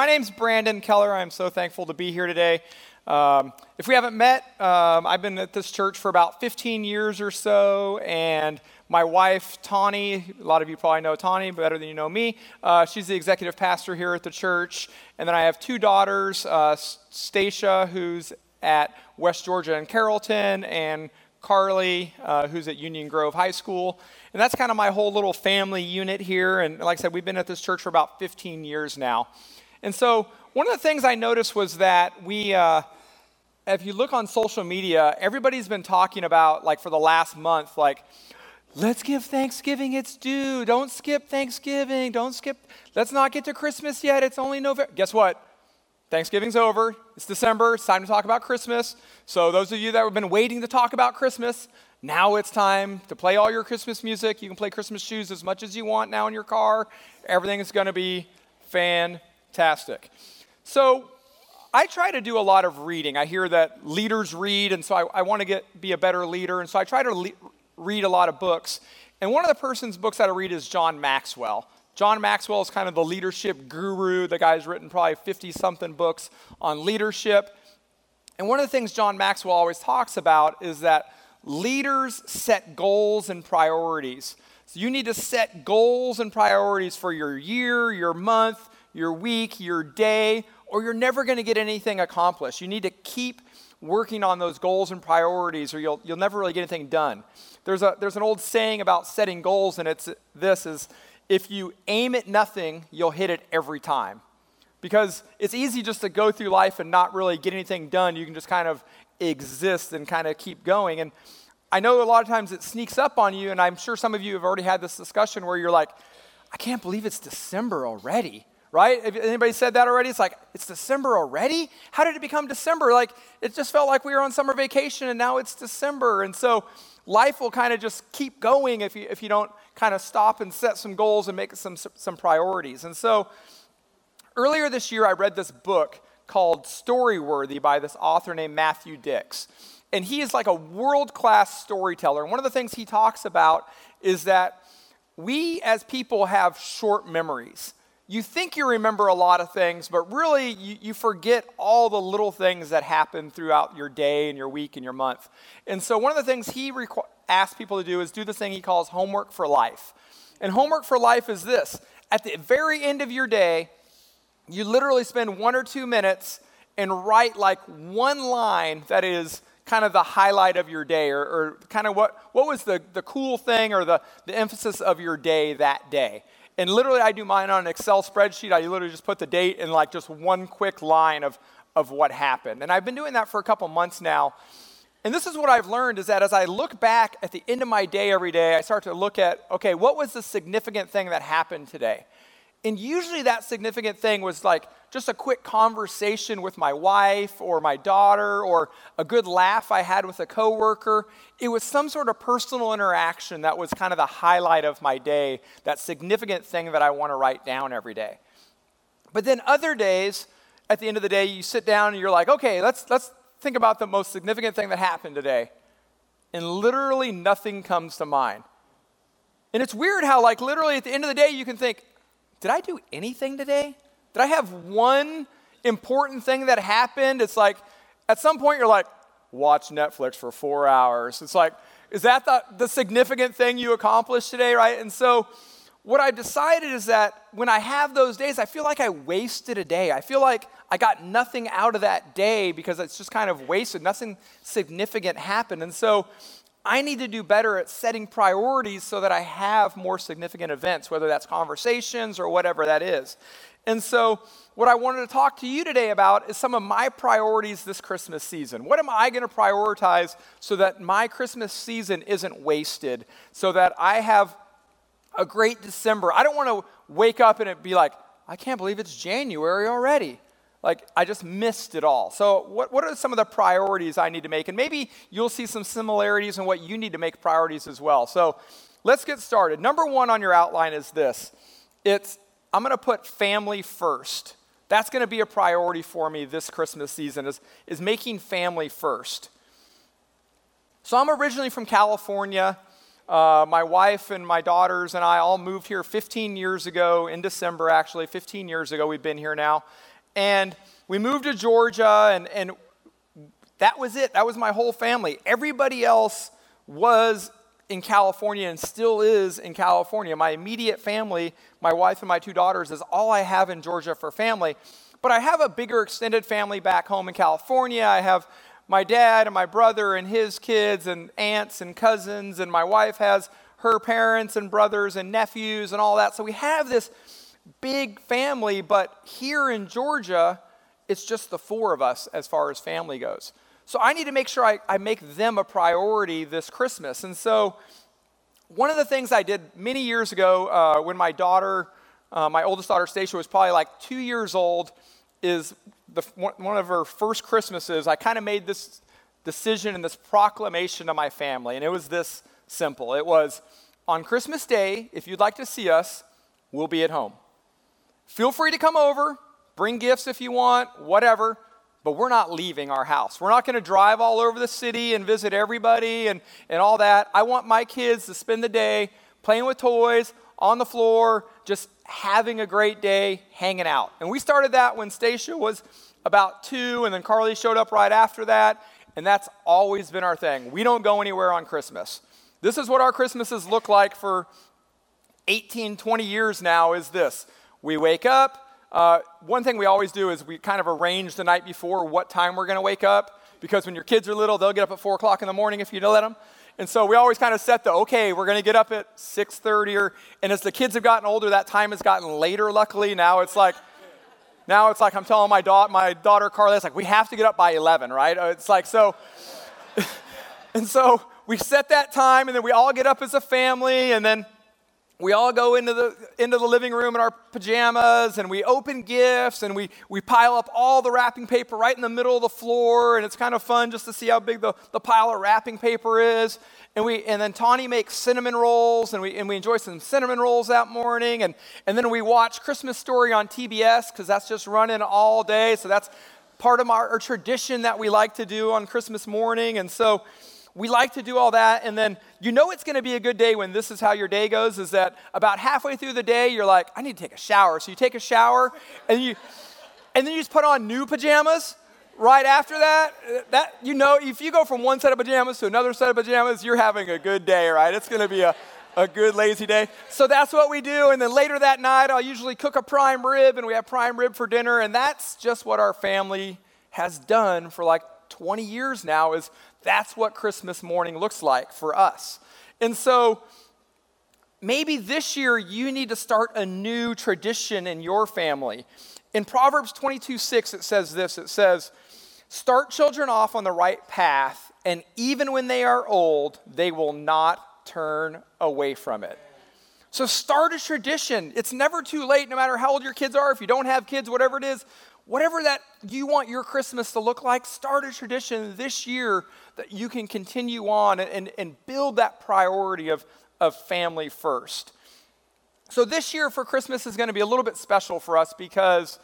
My name's Brandon Keller. I'm so thankful to be here today. Um, if we haven't met, um, I've been at this church for about 15 years or so, and my wife, Tawny, a lot of you probably know Tawny better than you know me. Uh, she's the executive pastor here at the church. And then I have two daughters, uh, Stacia, who's at West Georgia and Carrollton, and Carly, uh, who's at Union Grove High School. And that's kind of my whole little family unit here. And like I said, we've been at this church for about 15 years now. And so one of the things I noticed was that we, uh, if you look on social media, everybody's been talking about, like for the last month, like, let's give Thanksgiving its due. Don't skip Thanksgiving. Don't skip, let's not get to Christmas yet. It's only November. Guess what? Thanksgiving's over. It's December. It's time to talk about Christmas. So, those of you that have been waiting to talk about Christmas, now it's time to play all your Christmas music. You can play Christmas shoes as much as you want now in your car. Everything is going to be fantastic. So, I try to do a lot of reading. I hear that leaders read, and so I, I want to get be a better leader. And so I try to le- read a lot of books. And one of the person's books that I read is John Maxwell. John Maxwell is kind of the leadership guru. The guy's written probably 50 something books on leadership. And one of the things John Maxwell always talks about is that leaders set goals and priorities. So you need to set goals and priorities for your year, your month, your week, your day, or you're never going to get anything accomplished. You need to keep working on those goals and priorities, or you'll, you'll never really get anything done. There's, a, there's an old saying about setting goals, and it's this is if you aim at nothing, you'll hit it every time. Because it's easy just to go through life and not really get anything done. You can just kind of exist and kind of keep going. And I know a lot of times it sneaks up on you, and I'm sure some of you have already had this discussion where you're like, I can't believe it's December already, right? If anybody said that already? It's like, it's December already? How did it become December? Like, it just felt like we were on summer vacation and now it's December. And so life will kind of just keep going if you, if you don't kind of stop and set some goals and make some, some priorities. And so earlier this year, I read this book called Storyworthy by this author named Matthew Dicks. And he is like a world class storyteller. And one of the things he talks about is that we as people have short memories you think you remember a lot of things, but really you, you, forget all the little things that happen throughout your day and your week and your month. And so, one of the things he requ- asks people to do is do this thing he calls homework for life. And homework for life is this at the very end of your day, you literally spend one or two minutes and write like one line that is kind of the highlight of your day or, or kind of what, what was the, the cool thing or the, the emphasis of your day that day. And literally, I do mine on an Excel spreadsheet. I literally just put the date and like just one quick line of, of what happened. And I've been doing that for a couple months now. And this is what I've learned is that as I look back at the end of my day every day, I start to look at, okay, what was the significant thing that happened today? And usually that significant thing was like just a quick conversation with my wife or my daughter or a good laugh I had with a coworker. It was some sort of personal interaction that was kind of the highlight of my day, that significant thing that I want to write down every day. But then other days, at the end of the day, you sit down and you're like, okay, let's, let's think about the most significant thing that happened today. And literally nothing comes to mind. And it's weird how, like, literally at the end of the day, you can think, did I do anything today? Did I have one important thing that happened? It's like, at some point, you're like, watch Netflix for four hours. It's like, is that the, the significant thing you accomplished today, right? And so, what I decided is that when I have those days, I feel like I wasted a day. I feel like I got nothing out of that day because it's just kind of wasted. Nothing significant happened. And so, I need to do better at setting priorities so that I have more significant events, whether that's conversations or whatever that is. And so, what I wanted to talk to you today about is some of my priorities this Christmas season. What am I going to prioritize so that my Christmas season isn't wasted, so that I have a great December. I don't want to wake up and it be like, I can't believe it's January already. Like, I just missed it all. So, what, what are some of the priorities I need to make? And maybe you'll see some similarities in what you need to make priorities as well. So, let's get started. Number one on your outline is this it's, I'm going to put family first. That's going to be a priority for me this Christmas season, is, is making family first. So, I'm originally from California. Uh, my wife and my daughters and I all moved here 15 years ago, in December actually, 15 years ago, we've been here now. And we moved to Georgia, and, and that was it. That was my whole family. Everybody else was in California and still is in California. My immediate family, my wife and my two daughters, is all I have in Georgia for family. But I have a bigger extended family back home in California. I have my dad and my brother and his kids and aunts and cousins, and my wife has her parents and brothers and nephews and all that. So we have this big family, but here in Georgia, it's just the four of us as far as family goes. So I need to make sure I, I make them a priority this Christmas. And so one of the things I did many years ago uh, when my daughter, uh, my oldest daughter Stacia, was probably like two years old, is the, one of her first Christmases, I kind of made this decision and this proclamation to my family. And it was this simple it was, on Christmas Day, if you'd like to see us, we'll be at home. Feel free to come over, bring gifts if you want, whatever, but we're not leaving our house. We're not going to drive all over the city and visit everybody and, and all that. I want my kids to spend the day playing with toys on the floor, just having a great day, hanging out. And we started that when Stacia was about two, and then Carly showed up right after that, and that's always been our thing. We don't go anywhere on Christmas. This is what our Christmases look like for 18, 20 years now is this. We wake up. Uh, one thing we always do is we kind of arrange the night before what time we're going to wake up because when your kids are little, they'll get up at 4 o'clock in the morning if you let them. And so we always kind of set the, okay, we're going to get up at 6.30 or, and as the kids have gotten older, that time has gotten later, luckily. Now it's like, now it's like I'm telling my, da- my daughter Carly, it's like, we have to get up by 11, right? Uh, it's like, so, and so we set that time and then we all get up as a family and then we all go into the, into the living room in our pajamas and we open gifts and we, we pile up all the wrapping paper right in the middle of the floor and it's kind of fun just to see how big the, the pile of wrapping paper is. And, we, and then tawny makes cinnamon rolls and we, and we enjoy some cinnamon rolls that morning. And, and then we watch christmas story on tbs because that's just running all day. So that's part of our, our tradition that we like to do on christmas morning. And so we like to do all that and then you know it's going to be a good day when this is how your day goes is that about halfway through the day you're like i need to take a shower. So you take a shower and you and then you just put on new pajamas right after that. That you know if you go from one set of pajamas to another set of pajamas you're having a good day right? It's going to be a, a good lazy day. So that's what we do and then later that night i'll usually cook a prime rib and we have prime rib for dinner and that's just what our family has done for like 20 years now is that's what Christmas morning looks like for us. And so maybe this year you need to start a new tradition in your family. In Proverbs 22 6, it says this it says, Start children off on the right path, and even when they are old, they will not turn away from it. So start a tradition. It's never too late, no matter how old your kids are. If you don't have kids, whatever it is, whatever that you want your Christmas to look like, start a tradition this year that you can continue on and, and build that priority of, of family first. So this year for Christmas is going to be a little bit special for us because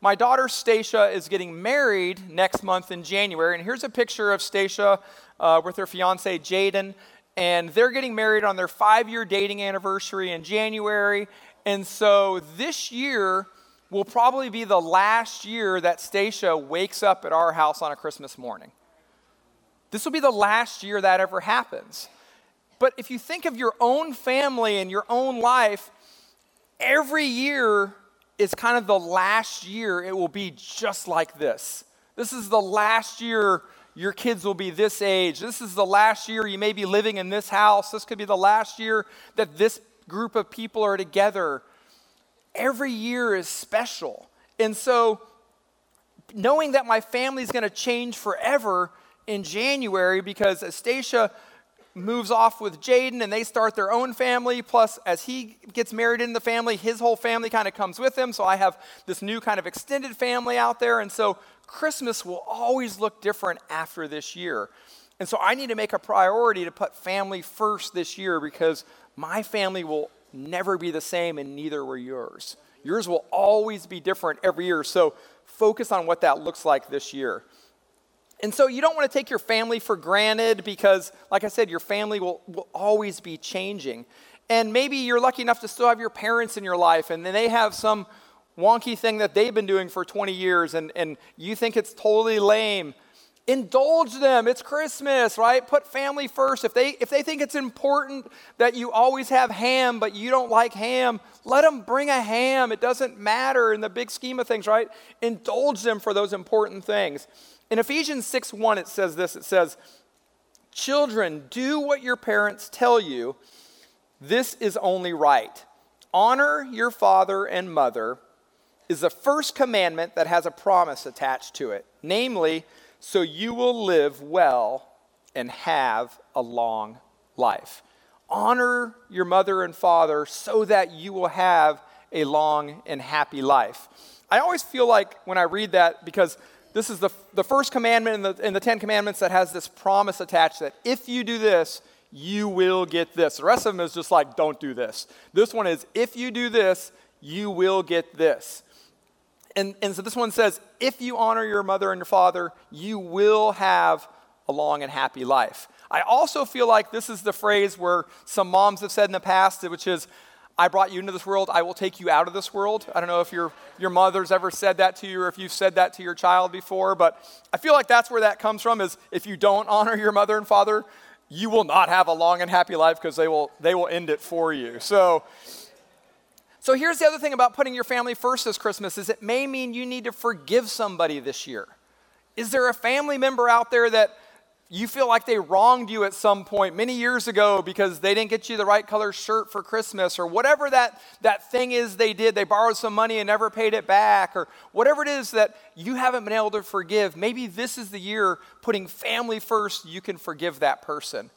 my daughter Stacia is getting married next month in January. And here's a picture of Stacia uh, with her fiance Jaden. And they're getting married on their five year dating anniversary in January. And so this year, will probably be the last year that Stacia wakes up at our house on a Christmas morning. This will be the last year that ever happens. But if you think of your own family and your own life, every year is kind of the last year it will be just like this. This is the last year your kids will be this age. This is the last year you may be living in this house. This could be the last year that this group of people are together every year is special. And so, knowing that my family is going to change forever in January, because as Stacia moves off with Jaden and they start their own family. Plus, as he gets married in the family, his whole family kind of comes with him. So I have this new kind of extended family out there. And so Christmas will always look different after this year. And so I need to make a priority to put family first this year because my family will never be the same and neither will yours. Yours will always be different every year. So focus on what that looks like this year. And so you don't want to take your family for granted because, like I said, your family will, will always be changing. And maybe you're lucky enough to still have your parents in your life and then they have some wonky thing that they've been doing for 20 years and, and you think it's totally lame indulge them. It's christmas right? Put family first. If they if they think it's important that you always have ham but you don't like ham let them bring a ham. It doesn't matter in the big scheme of things right? Indulge them for those important things. In ephesians 6 1 it says this. It says children do what your parents tell you. This is only right. Honor your father and mother is the first commandment that has a promise attached to it. Namely so you will live well and have a long life. Honor your mother and father so that you will have a long and happy life. I always feel like when I read that, because this is the, the first commandment in the, in the Ten Commandments that has this promise attached that if you do this, you will get this. The rest of them is just like, don't do this. This one is, if you do this, you will get this. And, and so this one says, if you honor your mother and your father, you will have a long and happy life. I also feel like this is the phrase where some moms have said in the past, which is, I brought you into this world, I will take you out of this world. I don't know if your, your mother's ever said that to you or if you've said that to your child before, but I feel like that's where that comes from is if you don't honor your mother and father, you will not have a long and happy life because they will, they will end it for you. So so here's the other thing about putting your family first this Christmas is it may mean you need to forgive somebody this year. Is there a family member out there that you feel like they wronged you at some point many years ago because they didn't get you the right color shirt for Christmas or whatever that, that thing is they did. They borrowed some money and never paid it back or whatever it is that you haven't been able to forgive. Maybe this is the year putting family first, you can forgive that person.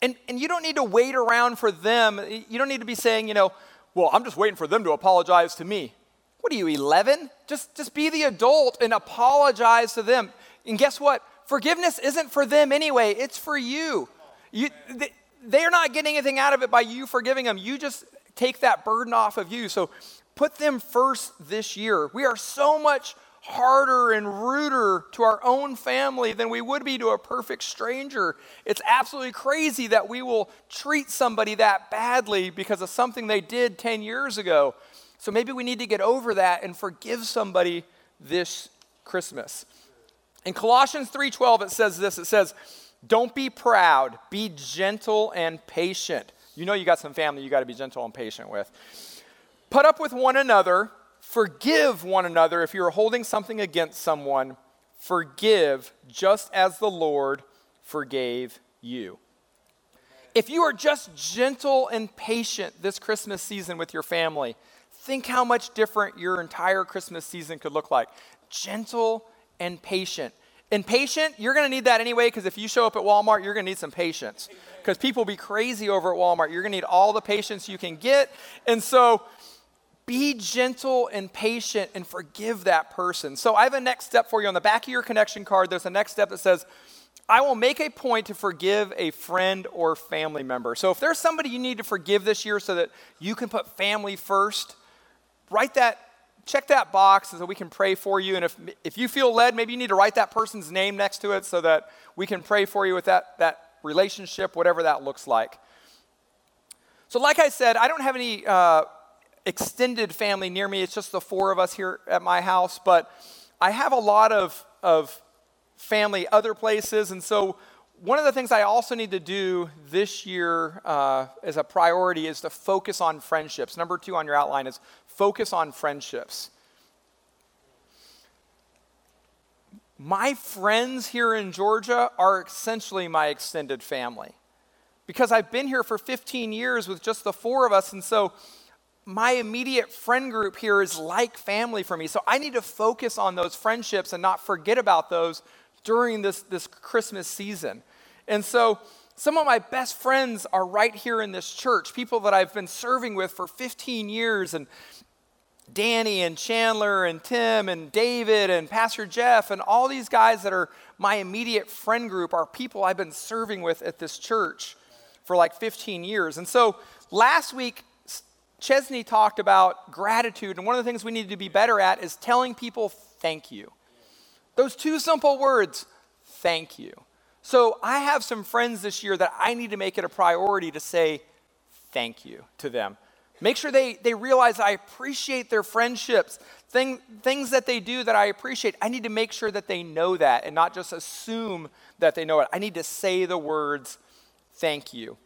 And, and you don't need to wait around for them. You don't need to be saying, you know, well, I'm just waiting for them to apologize to me. What are you, 11? Just, just be the adult and apologize to them. And guess what? Forgiveness isn't for them anyway, it's for you. you they, they're not getting anything out of it by you forgiving them. You just take that burden off of you. So put them first this year. We are so much harder and ruder to our own family than we would be to a perfect stranger. It's absolutely crazy that we will treat somebody that badly because of something they did 10 years ago. So maybe we need to get over that and forgive somebody this Christmas. In Colossians 3:12 it says this it says don't be proud, be gentle and patient. You know you got some family you got to be gentle and patient with. Put up with one another Forgive one another if you're holding something against someone. Forgive just as the Lord forgave you. If you are just gentle and patient this Christmas season with your family, think how much different your entire Christmas season could look like. Gentle and patient. And patient, you're going to need that anyway because if you show up at Walmart, you're going to need some patience. Because people be crazy over at Walmart. You're going to need all the patience you can get. And so be gentle and patient and forgive that person. So I have a next step for you. On the back of your connection card, there's a next step that says, I will make a point to forgive a friend or family member. So if there's somebody you need to forgive this year so that you can put family first, write that, check that box so we can pray for you. And if, if you feel led, maybe you need to write that person's name next to it so that we can pray for you with that, that relationship, whatever that looks like. So, like I said, I don't have any uh, extended family near me. It's just the four of us here at my house, but I have a lot of, of family other places. And so, one of the things I also need to do this year uh, as a priority is to focus on friendships. Number two on your outline is focus on friendships. My friends here in Georgia are essentially my extended family because I've been here for 15 years with just the four of us. And so, my immediate friend group here is like family for me. So I need to focus on those friendships and not forget about those during this, this Christmas season. And so Some of my best friends are right here in this church, people that I've been serving with for 15 years, and Danny and Chandler and Tim and David and Pastor Jeff and all these guys that are my immediate friend group are people I've been serving with at this church for like 15 years. And so last week, Chesney talked about gratitude, and one of the things we need to be better at is telling people thank you. Those two simple words, thank you. So I have some friends this year that I need to make it a priority to say thank you to them. Make sure they, they realize I appreciate their friendships, thing, things that they do that I appreciate. I need to make sure that they know that and not just assume that they know it. I need to say the words, thank you.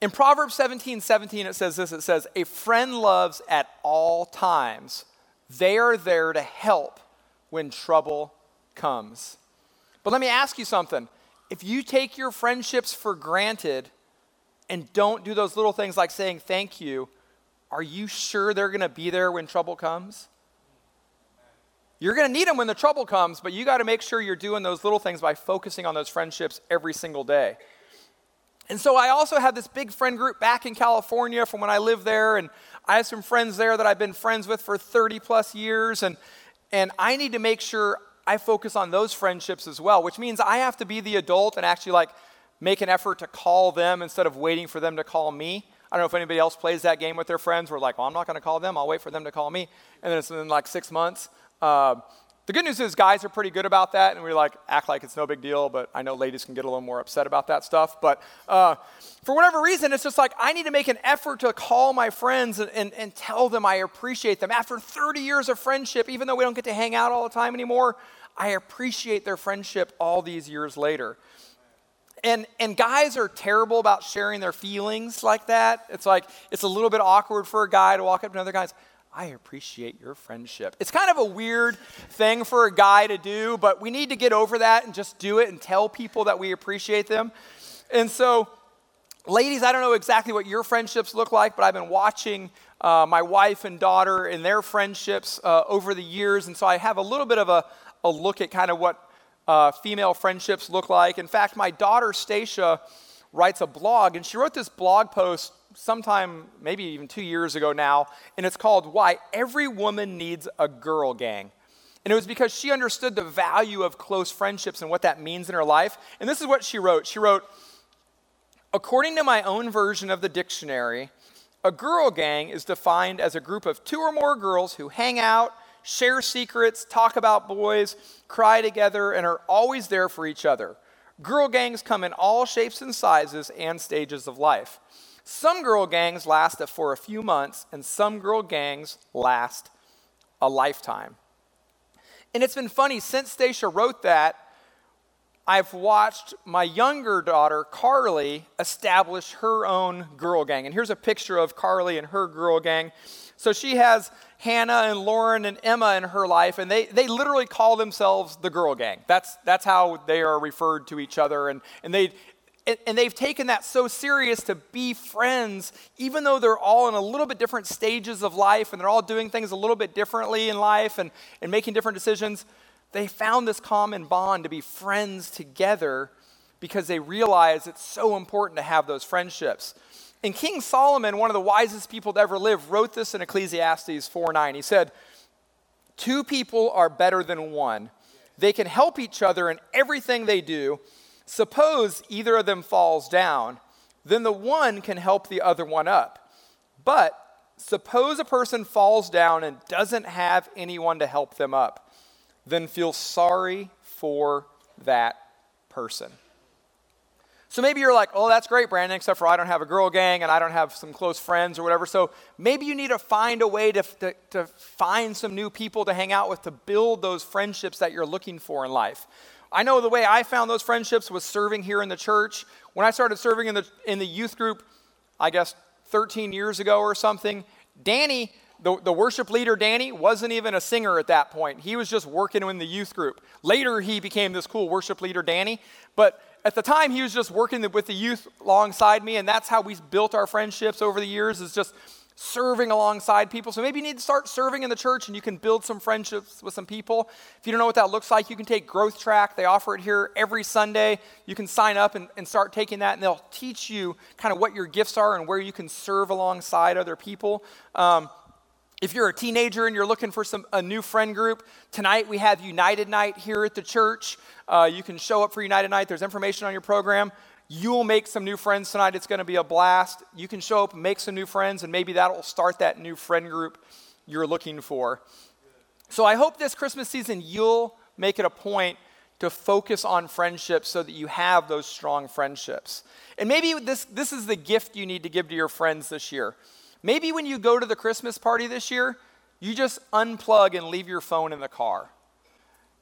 In Proverbs 17 17, it says this it says, A friend loves at all times. They are there to help when trouble comes. But let me ask you something. If you take your friendships for granted and don't do those little things like saying thank you, are you sure they're going to be there when trouble comes? You're going to need them when the trouble comes, but you got to make sure you're doing those little things by focusing on those friendships every single day. And so I also have this big friend group back in California from when I lived there, and I have some friends there that I've been friends with for 30 plus years, and, and I need to make sure I focus on those friendships as well, which means I have to be the adult and actually like make an effort to call them instead of waiting for them to call me. I don't know if anybody else plays that game with their friends. We're like, well, I'm not going to call them. I'll wait for them to call me. And then it's in like six months. Uh, the good news is guys are pretty good about that, and we like act like it's no big deal. But I know ladies can get a little more upset about that stuff. But uh, for whatever reason, it's just like I need to make an effort to call my friends and, and, and tell them I appreciate them. After 30 years of friendship, even though we don't get to hang out all the time anymore, I appreciate their friendship all these years later. And, and guys are terrible about sharing their feelings like that. It's like, it's a little bit awkward for a guy to walk up to another guy and say, I appreciate your friendship. It's kind of a weird thing for a guy to do, but we need to get over that and just do it and tell people that we appreciate them. And so, ladies, I don't know exactly what your friendships look like, but I've been watching uh, my wife and daughter and their friendships uh, over the years. And so I have a little bit of a, a look at kind of what uh, female friendships look like. In fact, my daughter Stacia writes a blog, and she wrote this blog post sometime, maybe even two years ago now, and it's called Why Every Woman Needs a Girl Gang. And it was because she understood the value of close friendships and what that means in her life. And this is what she wrote. She wrote, According to my own version of the dictionary, a girl gang is defined as a group of two or more girls who hang out, share secrets, talk about boys, cry together, and are always there for each other. Girl gangs come in all shapes and sizes and stages of life. Some girl gangs last for a few months, and some girl gangs last a lifetime. And it's been funny, since Stacia wrote that, I've watched my younger daughter, Carly, establish her own girl gang. And here's a picture of Carly and her girl gang. So she has Hannah and Lauren and Emma in her life, and they, they literally call themselves the girl gang. That's, that's how they are referred to each other. And, and, they, and they've taken that so serious to be friends, even though they're all in a little bit different stages of life and they're all doing things a little bit differently in life and, and making different decisions. They found this common bond to be friends together because they realize it's so important to have those friendships. And King Solomon, one of the wisest people to ever live, wrote this in Ecclesiastes 4 9. He said, Two people are better than one. They can help each other in everything they do. Suppose either of them falls down, then the one can help the other one up. But suppose a person falls down and doesn't have anyone to help them up, then feel sorry for that person. So maybe you're like, oh, that's great, Brandon, except for I don't have a girl gang and I don't have some close friends or whatever. So maybe you need to find a way to, to, to, find some new people to hang out with to build those friendships that you're looking for in life. I know the way I found those friendships was serving here in the church. When I started serving in the, in the youth group, I guess 13 years ago or something, Danny, the, the worship leader, Danny, wasn't even a singer at that point. He was just working in the youth group. Later, he became this cool worship leader, Danny. But at the time he was just working with the youth alongside me and that's how we built our friendships over the years is just serving alongside people. So maybe you need to start serving in the church and you can build some friendships with some people. If you don't know what that looks like, you can take Growth Track. They offer it here every Sunday. You can sign up and, and start taking that, and they'll teach you kind of what your gifts are and where you can serve alongside other people. Um, if you're a teenager and you're looking for some a new friend group, tonight we have United Night here at the church. Uh, you can show up for United Night. There's information on your program. You'll make some new friends tonight. It's going to be a blast. You can show up, make some new friends, and maybe that will start that new friend group you're looking for. So I hope this Christmas season you'll make it a point to focus on friendships so that you have those strong friendships. And maybe this, this is the gift you need to give to your friends this year. Maybe when you go to the Christmas party this year, you just unplug and leave your phone in the car.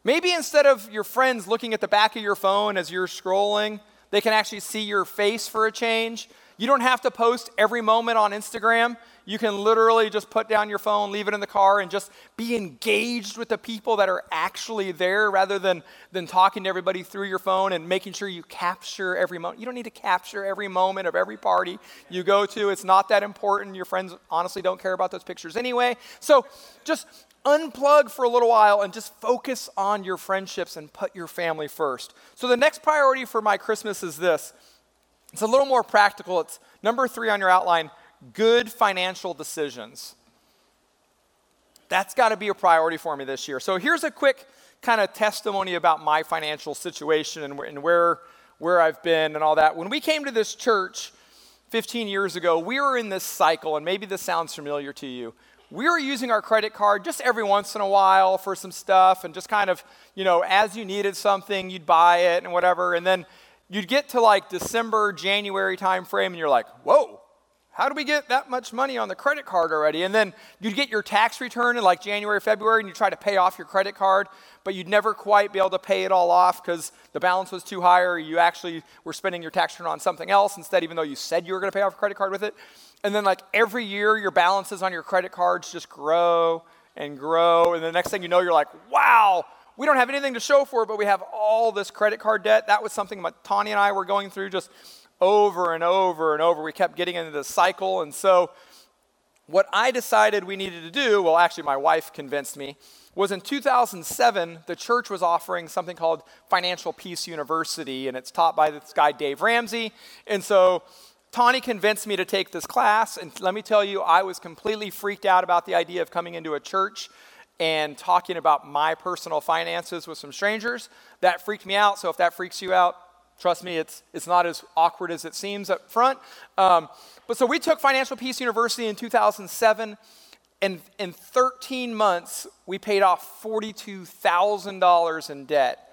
Maybe instead of your friends looking at the back of your phone as you're scrolling, they can actually see your face for a change. You don't have to post every moment on Instagram. You can literally just put down your phone, leave it in the car, and just be engaged with the people that are actually there rather than, than talking to everybody through your phone and making sure you capture every moment. You don't need to capture every moment of every party you go to. It's not that important. Your friends honestly don't care about those pictures anyway. So just unplug for a little while and just focus on your friendships and put your family first. So, the next priority for my Christmas is this it's a little more practical. It's number three on your outline good financial decisions. That's got to be a priority for me this year. So, here's a quick kind of testimony about my financial situation and, and where, where I've been and all that. When we came to this church 15 years ago, we were in this cycle, and maybe this sounds familiar to you we were using our credit card just every once in a while for some stuff and just kind of, you know, as you needed something, you'd buy it and whatever. And then you'd get to like December, January timeframe, and you're like, whoa, how do we get that much money on the credit card already? And then you'd get your tax return in like January, February, and you try to pay off your credit card, but you'd never quite be able to pay it all off because the balance was too high, or you actually were spending your tax return on something else instead, even though you said you were going to pay off your credit card with it. And then, like every year, your balances on your credit cards just grow and grow. And the next thing you know, you're like, wow, we don't have anything to show for it, but we have all this credit card debt. That was something Tawny and I were going through just over and over and over. We kept getting into this cycle. And so, what I decided we needed to do, well, actually, my wife convinced me, was in 2007, the church was offering something called Financial Peace University, and it's taught by this guy, Dave Ramsey. And so, Tawny convinced me to take this class, and let me tell you, I was completely freaked out about the idea of coming into a church and talking about my personal finances with some strangers. That freaked me out, so if that freaks you out, trust me, it's, it's not as awkward as it seems up front. Um, but so we took Financial Peace University in 2007, and in 13 months, we paid off $42,000 in debt,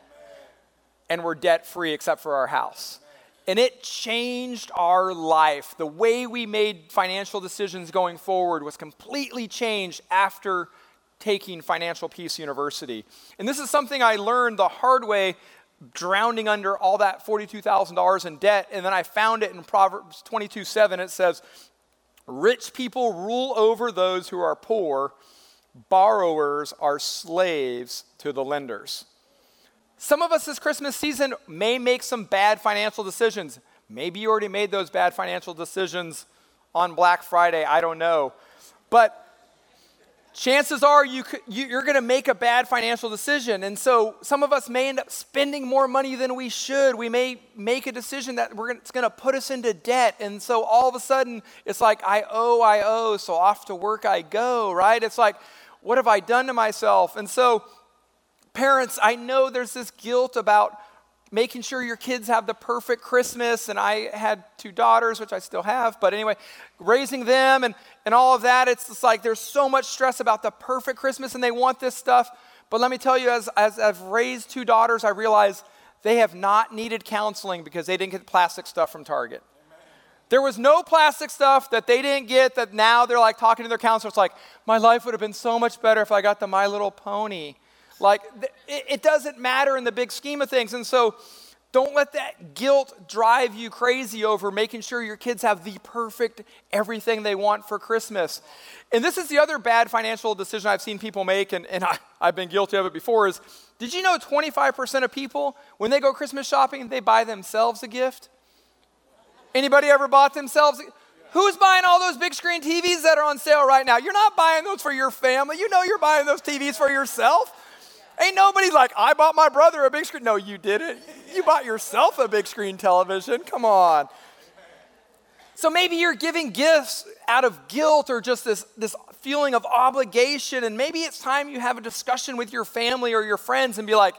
and we're debt free except for our house. And it changed our life. The way we made financial decisions going forward was completely changed after taking Financial Peace University. And this is something I learned the hard way, drowning under all that $42,000 in debt. And then I found it in Proverbs 22 7. It says, Rich people rule over those who are poor, borrowers are slaves to the lenders. Some of us this Christmas season may make some bad financial decisions. Maybe you already made those bad financial decisions on Black Friday. I don't know. But chances are you, you, are going to make a bad financial decision. And so some of us may end up spending more money than we should. We may make a decision that we're gonna, it's going to put us into debt. And so all of a sudden, it's like, I owe, I owe, so off to work I go, right? It's like, what have I done to myself? And so Parents, I know there's this guilt about making sure your kids have the perfect Christmas. And I had two daughters, which I still have, but anyway, raising them and, and all of that, it's just like there's so much stress about the perfect Christmas and they want this stuff. But let me tell you, as, as I've raised two daughters, I realize they have not needed counseling because they didn't get plastic stuff from Target. There was no plastic stuff that they didn't get that now they're like talking to their counselor. It's like, my life would have been so much better if I got the My Little Pony. Like, it doesn't matter in the big scheme of things. And so, don't let that guilt drive you crazy over making sure your kids have the perfect everything they want for Christmas. And this is the other bad financial decision I've seen people make, and, and I, I've been guilty of it before, is did you know 25% of people, when they go Christmas shopping, they buy themselves a gift? Anybody ever bought themselves? Who's buying all those big screen TVs that are on sale right now? You're not buying those for your family. You know you're buying those TVs for yourself. Ain't nobody like, I bought my brother a big screen. No, you didn't. You bought yourself a big screen television. Come on. So maybe you're giving gifts out of guilt or just this, this feeling of obligation. And maybe it's time you have a discussion with your family or your friends and be like,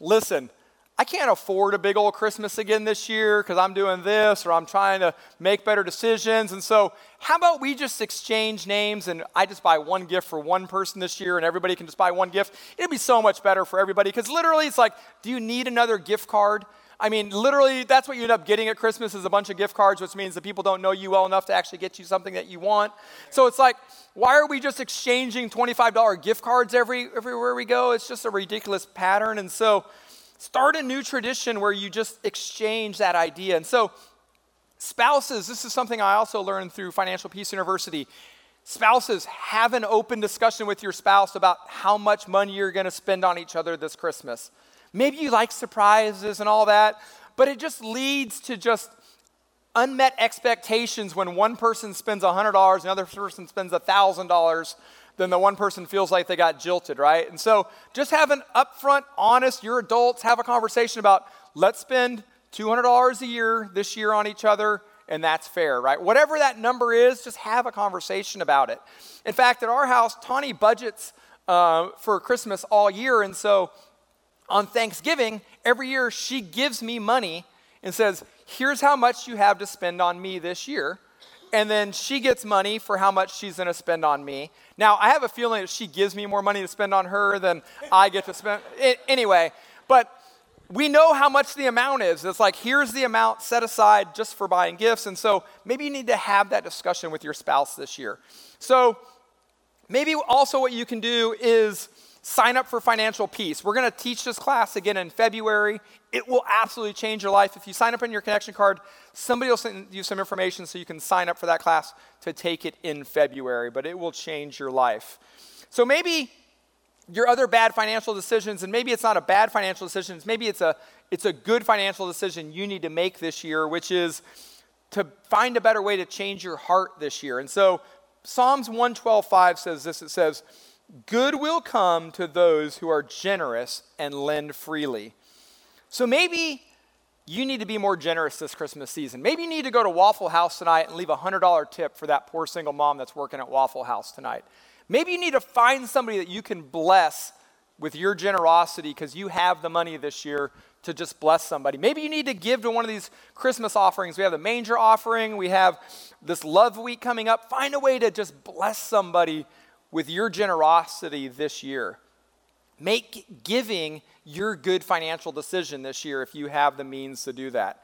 listen, I can't afford a big old Christmas again this year because I'm doing this or I'm trying to make better decisions. And so, how about we just exchange names and I just buy one gift for one person this year and everybody can just buy one gift? It'd be so much better for everybody because literally it's like, do you need another gift card? I mean, literally, that's what you end up getting at Christmas is a bunch of gift cards, which means that people don't know you well enough to actually get you something that you want. So it's like, why are we just exchanging $25 gift cards every, everywhere we go? It's just a ridiculous pattern. And so, Start a new tradition where you just exchange that idea. And so, spouses, this is something I also learned through Financial Peace University. Spouses, have an open discussion with your spouse about how much money you're going to spend on each other this Christmas. Maybe you like surprises and all that, but it just leads to just unmet expectations when one person spends $100 another person spends $1,000 then the one person feels like they got jilted, right? And so just have an upfront, honest, you're adults, have a conversation about let's spend $200 a year this year on each other, and that's fair, right? Whatever that number is, just have a conversation about it. In fact, at our house, Tawny budgets uh, for Christmas all year, and so on Thanksgiving, every year she gives me money and says, Here's how much you have to spend on me this year and then she gets money for how much she's going to spend on me. Now, I have a feeling that she gives me more money to spend on her than I get to spend. It, anyway, but we know how much the amount is. It's like, here's the amount set aside just for buying gifts. And so maybe you need to have that discussion with your spouse this year. So maybe also what you can do is sign up for financial peace. We're going to teach this class again in February. It will absolutely change your life. If you sign up on your connection card, somebody will send you some information so you can sign up for that class to take it in February, but it will change your life. So maybe your other bad financial decisions, and maybe it's not a bad financial decision, maybe it's a, it's a good financial decision you need to make this year, which is to find a better way to change your heart this year. And so Psalms 112.5 says this, it says, Good will come to those who are generous and lend freely. So maybe you need to be more generous this Christmas season. Maybe you need to go to Waffle House tonight and leave a $100 tip for that poor single mom that's working at Waffle House tonight. Maybe you need to find somebody that you can bless with your generosity because you have the money this year to just bless somebody. Maybe you need to give to one of these Christmas offerings. We have the manger offering, we have this love week coming up. Find a way to just bless somebody with your generosity this year. Make giving your good financial decision this year if you have the means to do that.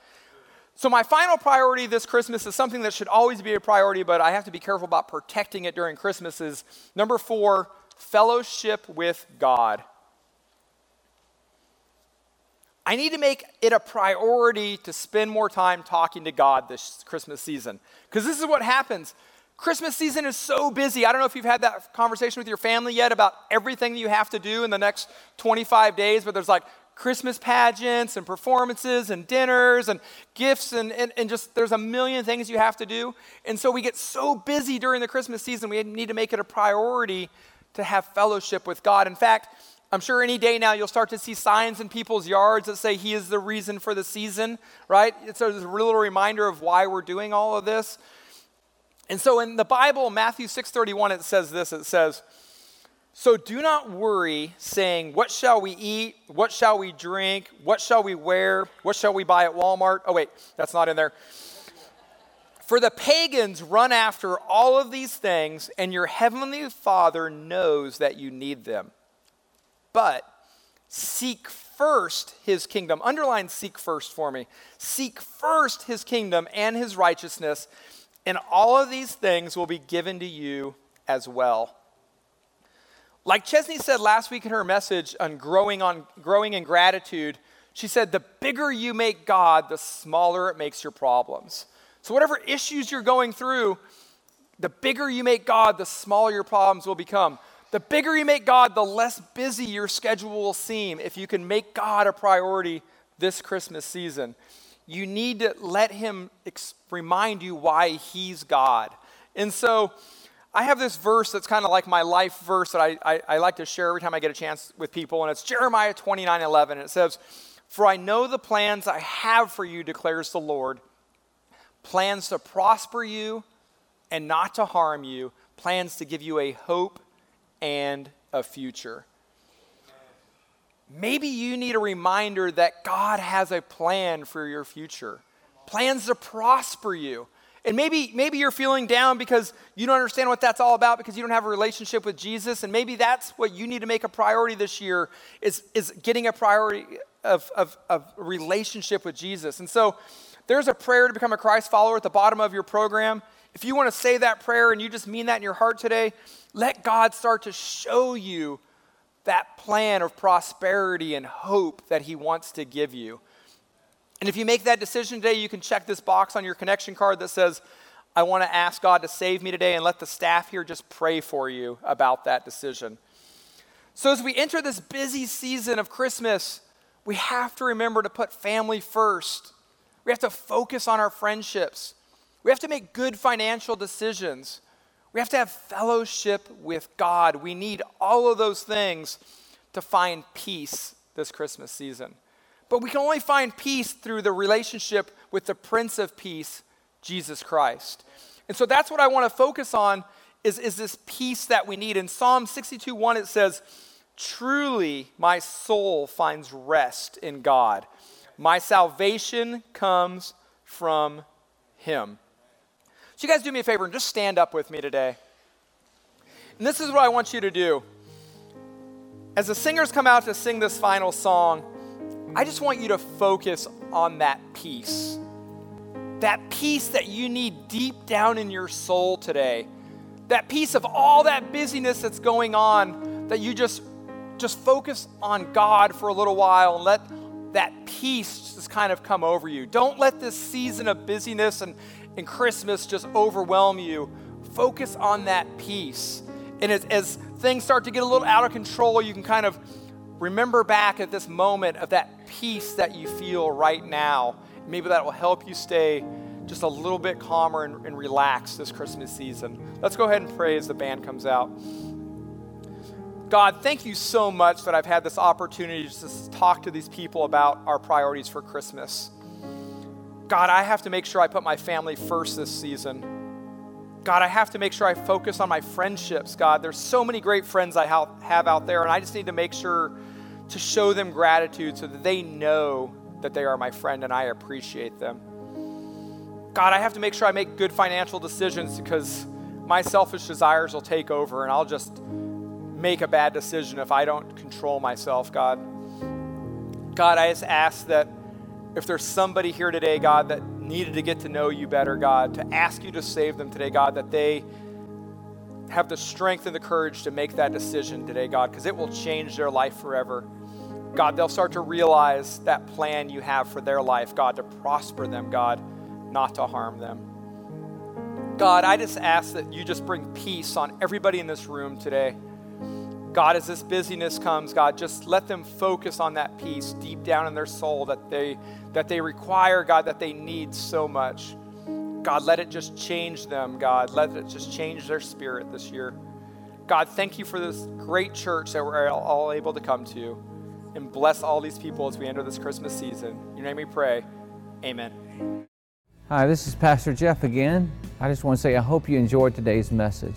So, my final priority this Christmas is something that should always be a priority, but I have to be careful about protecting it during Christmas. Is number four, fellowship with God. I need to make it a priority to spend more time talking to God this Christmas season. Because this is what happens. Christmas season is so busy. I don't know if you've had that conversation with your family yet about everything you have to do in the next 25 days, but there's like Christmas pageants and performances and dinners and gifts and, and, and just there's a million things you have to do. And so we get so busy during the Christmas season, we need to make it a priority to have fellowship with God. In fact, I'm sure any day now you'll start to see signs in people's yards that say He is the reason for the season, right? It's a little reminder of why we're doing all of this. And so in the Bible, Matthew 6:31 it says this, it says, "So do not worry saying, what shall we eat? What shall we drink? What shall we wear? What shall we buy at Walmart?" Oh wait, that's not in there. For the pagans run after all of these things, and your heavenly Father knows that you need them. But seek first his kingdom. Underline seek first for me. Seek first his kingdom and his righteousness, and all of these things will be given to you as well. Like Chesney said last week in her message on growing, on growing in gratitude, she said, the bigger you make God, the smaller it makes your problems. So, whatever issues you're going through, the bigger you make God, the smaller your problems will become. The bigger you make God, the less busy your schedule will seem if you can make God a priority this Christmas season. You need to let Him ex- remind you why He's God. And so I have this verse that's kind of like my life verse that I, I, I, like to share every time I get a chance with people, and it's Jeremiah 29 11. And it says, For I know the plans I have for you, declares the Lord plans to prosper you and not to harm you, plans to give you a hope and a future. Maybe you need a reminder that God has a plan for your future, plans to prosper you. And maybe, maybe you're feeling down because you don't understand what that's all about because you don't have a relationship with Jesus. And maybe that's what you need to make a priority this year is, is getting a priority of, of, of relationship with Jesus. And so there's a prayer to become a Christ follower at the bottom of your program. If you want to say that prayer and you just mean that in your heart today, let God start to show you that plan of prosperity and hope that He wants to give you. And if you make that decision today, you can check this box on your connection card that says, I want to ask God to save me today, and let the staff here just pray for you about that decision. So, as we enter this busy season of Christmas, we have to remember to put family first. We have to focus on our friendships. We have to make good financial decisions. We have to have fellowship with God. We need all of those things to find peace this Christmas season. But we can only find peace through the relationship with the Prince of Peace, Jesus Christ. And so that's what I want to focus on is, is this peace that we need. In Psalm 62 1, it says, Truly my soul finds rest in God. My salvation comes from him. You guys do me a favor and just stand up with me today. And this is what I want you to do. As the singers come out to sing this final song, I just want you to focus on that peace. That peace that you need deep down in your soul today. That peace of all that busyness that's going on, that you just just focus on God for a little while and let that peace just kind of come over you. Don't let this season of busyness and, and Christmas just overwhelm you. Focus on that peace. And as, as things start to get a little out of control, you can kind of remember back at this moment of that peace that you feel right now. Maybe that will help you stay just a little bit calmer and, and relaxed this Christmas season. Let's go ahead and pray as the band comes out. God, thank you so much that I've had this opportunity to talk to these people about our priorities for Christmas. God, I have to make sure I put my family first this season. God, I have to make sure I focus on my friendships. God, there's so many great friends I have out there, and I just need to make sure to show them gratitude so that they know that they are my friend and I appreciate them. God, I have to make sure I make good financial decisions because my selfish desires will take over and I'll just make a bad decision if I don't control myself, God. God, I just ask that if there's somebody here today, God, that needed to get to know you better, God, to ask you to save them today, God, that they have the strength and the courage to make that decision today, God, because it will change their life forever. God, they'll start to realize that plan you have for their life, God, to prosper them, God, not to harm them. God, I just ask that you just bring peace on everybody in this room today. God, as this busyness comes, God, just let them focus on that peace deep down in their soul that they that they require, God, that they need so much. God, let it just change them, God. Let it just change their spirit this year. God, thank you for this great church that we're all able to come to. And bless all these people as we enter this Christmas season. In your name we pray. Amen. Hi, this is Pastor Jeff again. I just want to say I hope you enjoyed today's message.